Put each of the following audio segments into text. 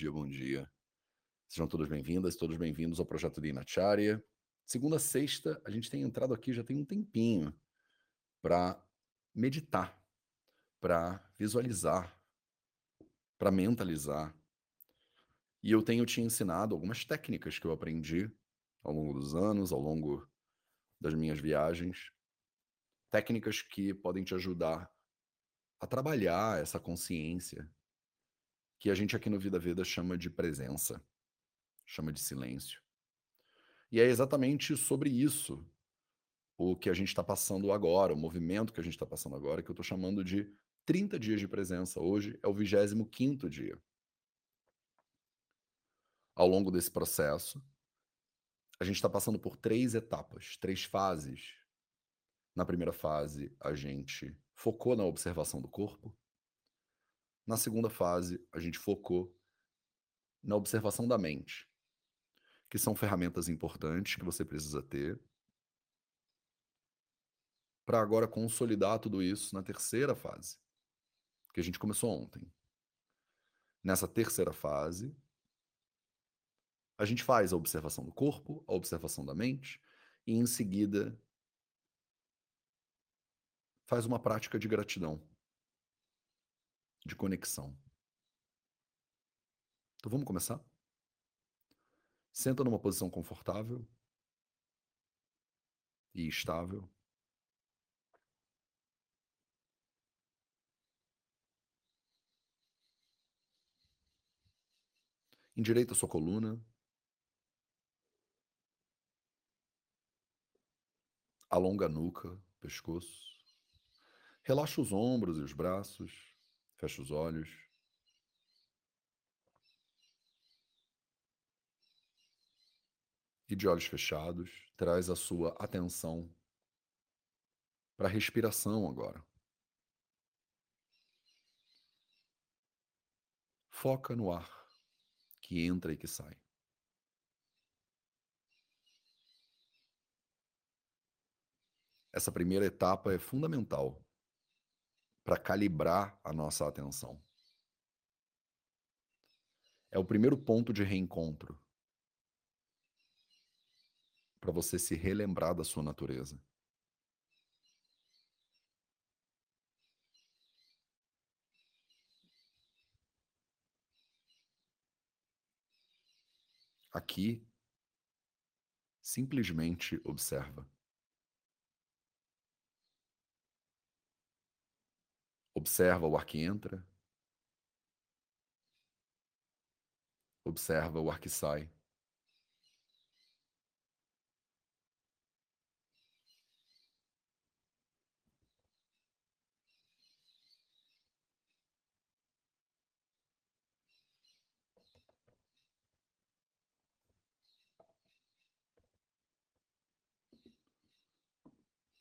dia, bom dia. Sejam todos bem-vindas, todos bem-vindos ao projeto de Inacharya. Segunda sexta, a gente tem entrado aqui já tem um tempinho para meditar, para visualizar, para mentalizar. E eu tenho te ensinado algumas técnicas que eu aprendi ao longo dos anos, ao longo das minhas viagens, técnicas que podem te ajudar a trabalhar essa consciência que a gente aqui no Vida Veda chama de presença, chama de silêncio. E é exatamente sobre isso o que a gente está passando agora, o movimento que a gente está passando agora, que eu estou chamando de 30 dias de presença. Hoje é o 25 dia. Ao longo desse processo, a gente está passando por três etapas, três fases. Na primeira fase, a gente focou na observação do corpo. Na segunda fase, a gente focou na observação da mente, que são ferramentas importantes que você precisa ter para agora consolidar tudo isso na terceira fase, que a gente começou ontem. Nessa terceira fase, a gente faz a observação do corpo, a observação da mente, e em seguida faz uma prática de gratidão, de conexão. Então vamos começar? Senta numa posição confortável e estável. Endireita sua coluna. Alonga a nuca, pescoço. Relaxa os ombros e os braços, fecha os olhos. E de olhos fechados, traz a sua atenção para a respiração agora. Foca no ar que entra e que sai. Essa primeira etapa é fundamental para calibrar a nossa atenção. É o primeiro ponto de reencontro para você se relembrar da sua natureza. Aqui, simplesmente observa. Observa o ar que entra. Observa o ar que sai.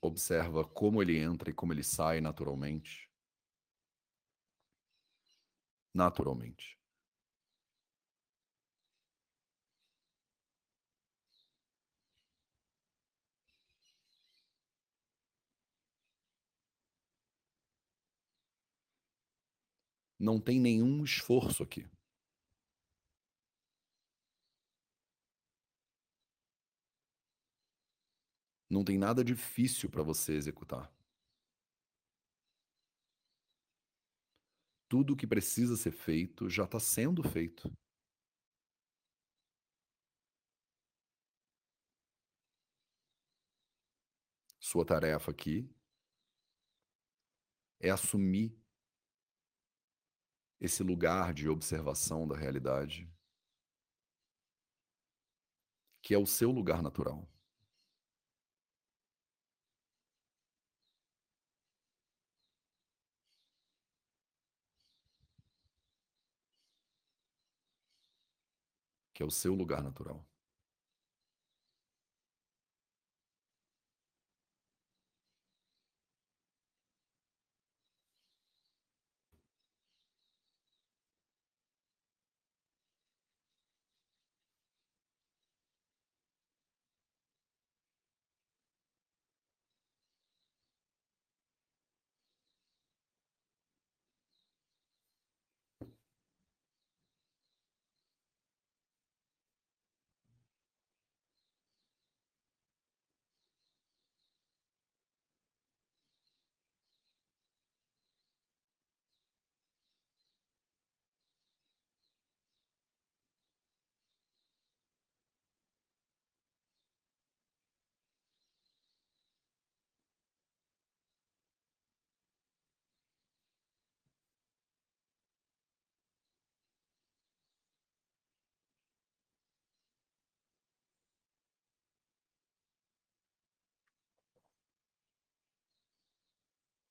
Observa como ele entra e como ele sai naturalmente naturalmente. Não tem nenhum esforço aqui. Não tem nada difícil para você executar. Tudo o que precisa ser feito já está sendo feito. Sua tarefa aqui é assumir esse lugar de observação da realidade, que é o seu lugar natural. Que é o seu lugar natural.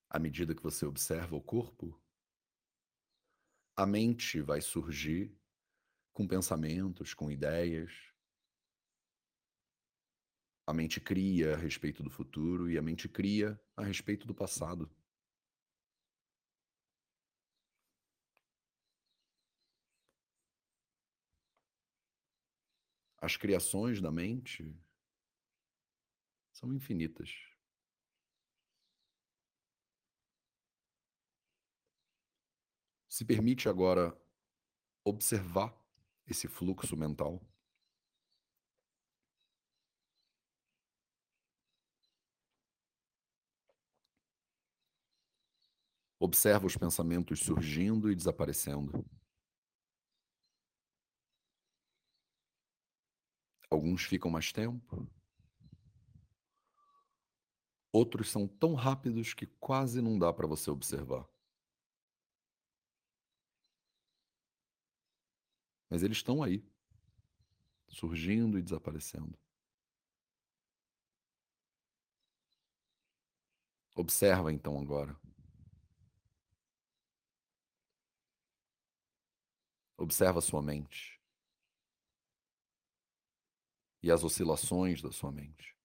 À medida que você observa o corpo, a mente vai surgir com pensamentos, com ideias. A mente cria a respeito do futuro e a mente cria a respeito do passado. As criações da mente são infinitas. Se permite agora observar esse fluxo mental. Observa os pensamentos surgindo e desaparecendo. Alguns ficam mais tempo. Outros são tão rápidos que quase não dá para você observar. Mas eles estão aí, surgindo e desaparecendo. Observa então agora. Observa sua mente e as oscilações da sua mente.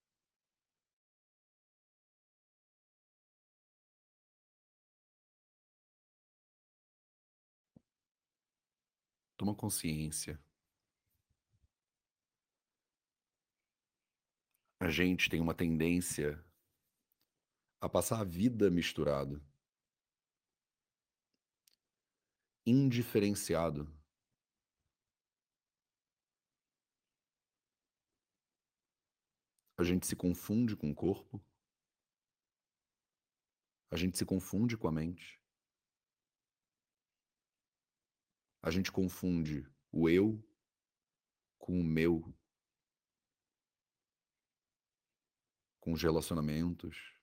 Toma consciência. A gente tem uma tendência a passar a vida misturado, indiferenciado. A gente se confunde com o corpo. A gente se confunde com a mente. A gente confunde o eu com o meu, com os relacionamentos,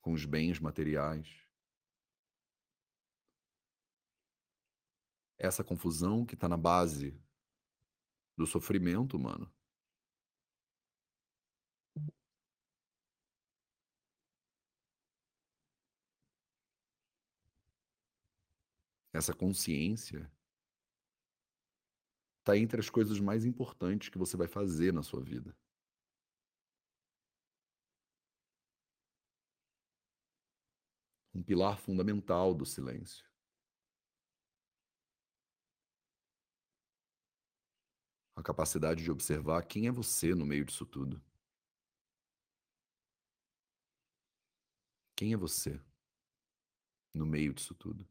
com os bens materiais. Essa confusão que está na base do sofrimento humano. Essa consciência está entre as coisas mais importantes que você vai fazer na sua vida. Um pilar fundamental do silêncio. A capacidade de observar quem é você no meio disso tudo. Quem é você no meio disso tudo?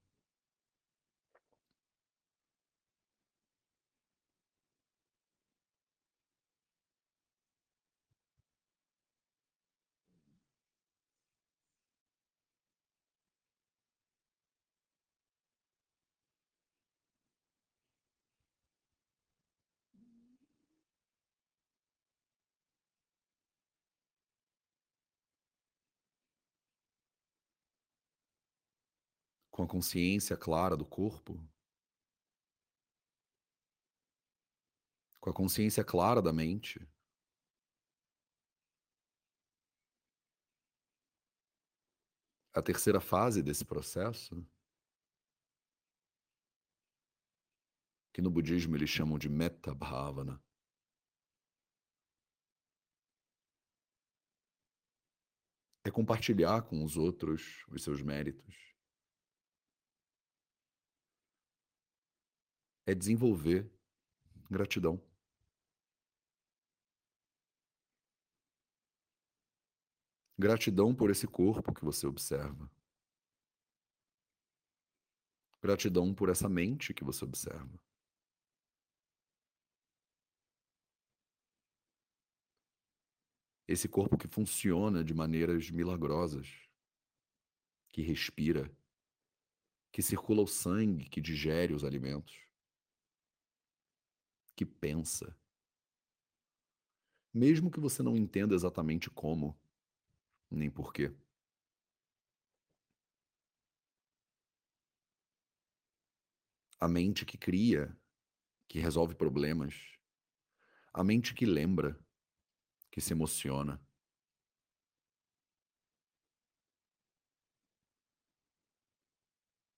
Com a consciência clara do corpo, com a consciência clara da mente. A terceira fase desse processo, que no budismo eles chamam de metta bhavana, é compartilhar com os outros os seus méritos. É desenvolver gratidão. Gratidão por esse corpo que você observa. Gratidão por essa mente que você observa. Esse corpo que funciona de maneiras milagrosas, que respira, que circula o sangue, que digere os alimentos que pensa. Mesmo que você não entenda exatamente como, nem porquê. A mente que cria, que resolve problemas. A mente que lembra, que se emociona.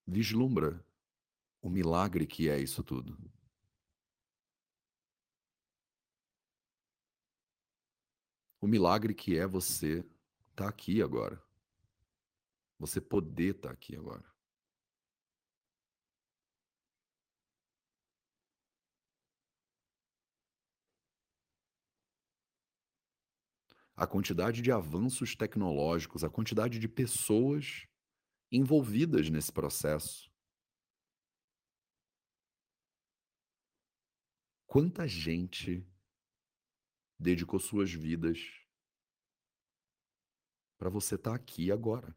vislumbra o milagre que é isso tudo. O milagre que é você estar tá aqui agora. Você poder estar tá aqui agora. A quantidade de avanços tecnológicos, a quantidade de pessoas envolvidas nesse processo. Quanta gente dedicou suas vidas para você estar tá aqui agora.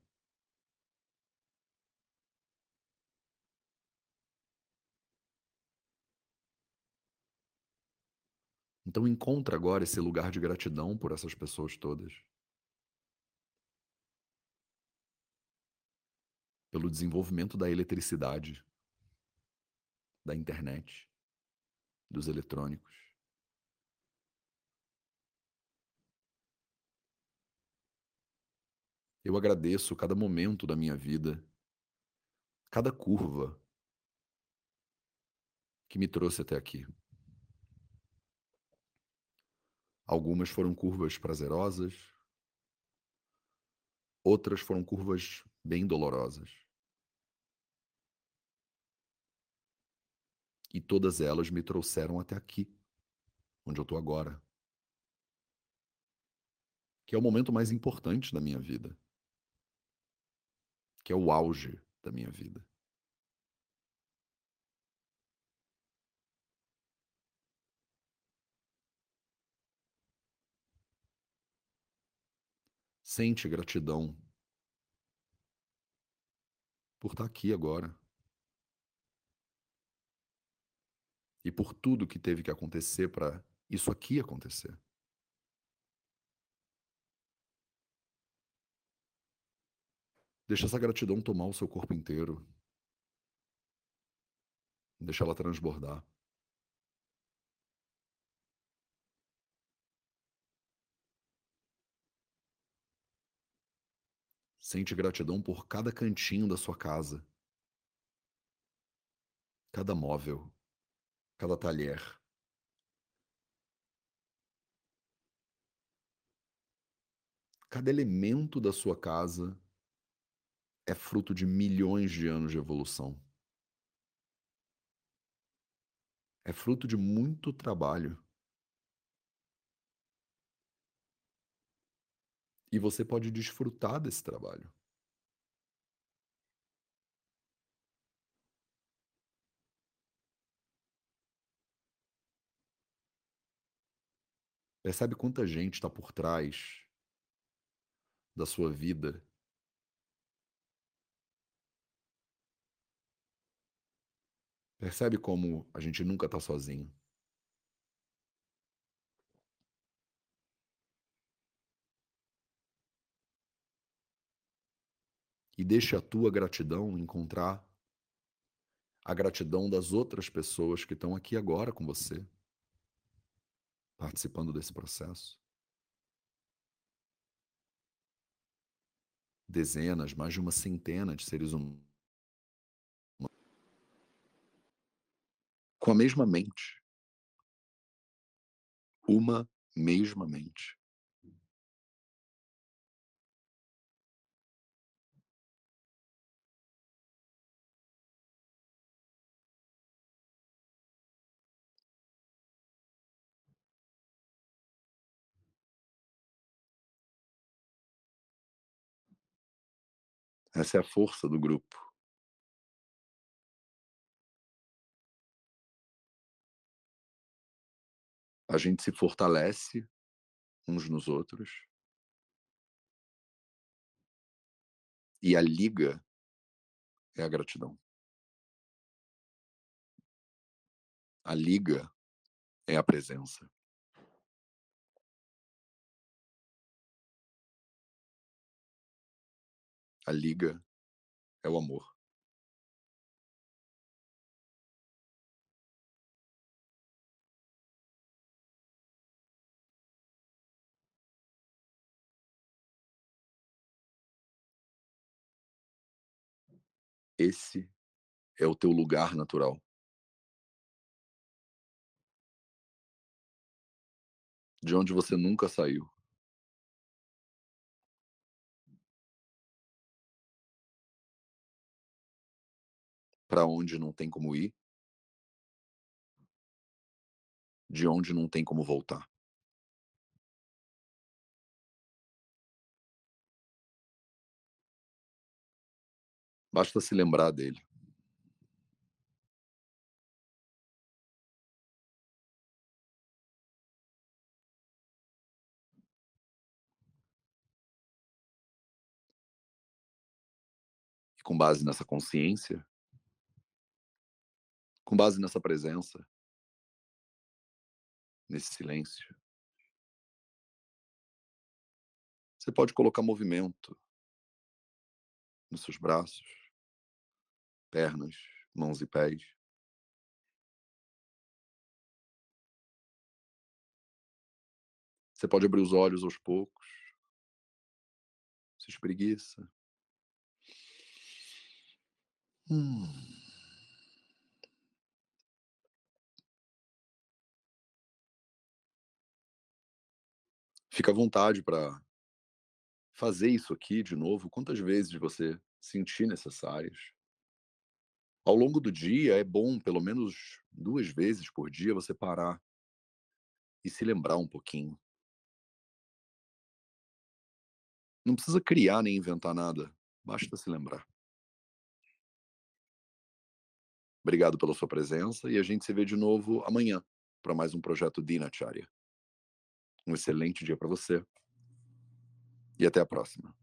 Então encontra agora esse lugar de gratidão por essas pessoas todas. Pelo desenvolvimento da eletricidade, da internet, dos eletrônicos. Eu agradeço cada momento da minha vida, cada curva que me trouxe até aqui. Algumas foram curvas prazerosas, outras foram curvas bem dolorosas. E todas elas me trouxeram até aqui, onde eu estou agora. Que é o momento mais importante da minha vida que é o auge da minha vida. Sente gratidão por estar aqui agora. E por tudo que teve que acontecer para isso aqui acontecer. Deixa essa gratidão tomar o seu corpo inteiro. Deixa ela transbordar. Sente gratidão por cada cantinho da sua casa, cada móvel, cada talher. Cada elemento da sua casa é fruto de milhões de anos de evolução. É fruto de muito trabalho. E você pode desfrutar desse trabalho. Percebe quanta gente está por trás da sua vida Percebe como a gente nunca está sozinho? E deixe a tua gratidão encontrar a gratidão das outras pessoas que estão aqui agora com você, participando desse processo. Dezenas, mais de uma centena de seres humanos com a mesma mente. Uma mesma mente. Essa é a força do grupo. A gente se fortalece uns nos outros. E a liga é a gratidão. A liga é a presença. A liga é o amor. Esse é o teu lugar natural? De onde você nunca saiu? Pra onde não tem como ir? De onde não tem como voltar? Basta se lembrar dele. E com base nessa consciência? Com base nessa presença? Nesse silêncio? Você pode colocar movimento nos seus braços, pernas, mãos e pés. Você pode abrir os olhos aos poucos. Se espreguiça. Hum. Fica à vontade pra fazer isso aqui de novo quantas vezes você sentir necessárias. Ao longo do dia é bom pelo menos 2 vezes por dia você parar e se lembrar um pouquinho. Não precisa criar nem inventar nada, basta se lembrar. Obrigado pela sua presença e a gente se vê de novo amanhã pra mais um projeto Dinacharya. Um excelente dia pra você. E até a próxima.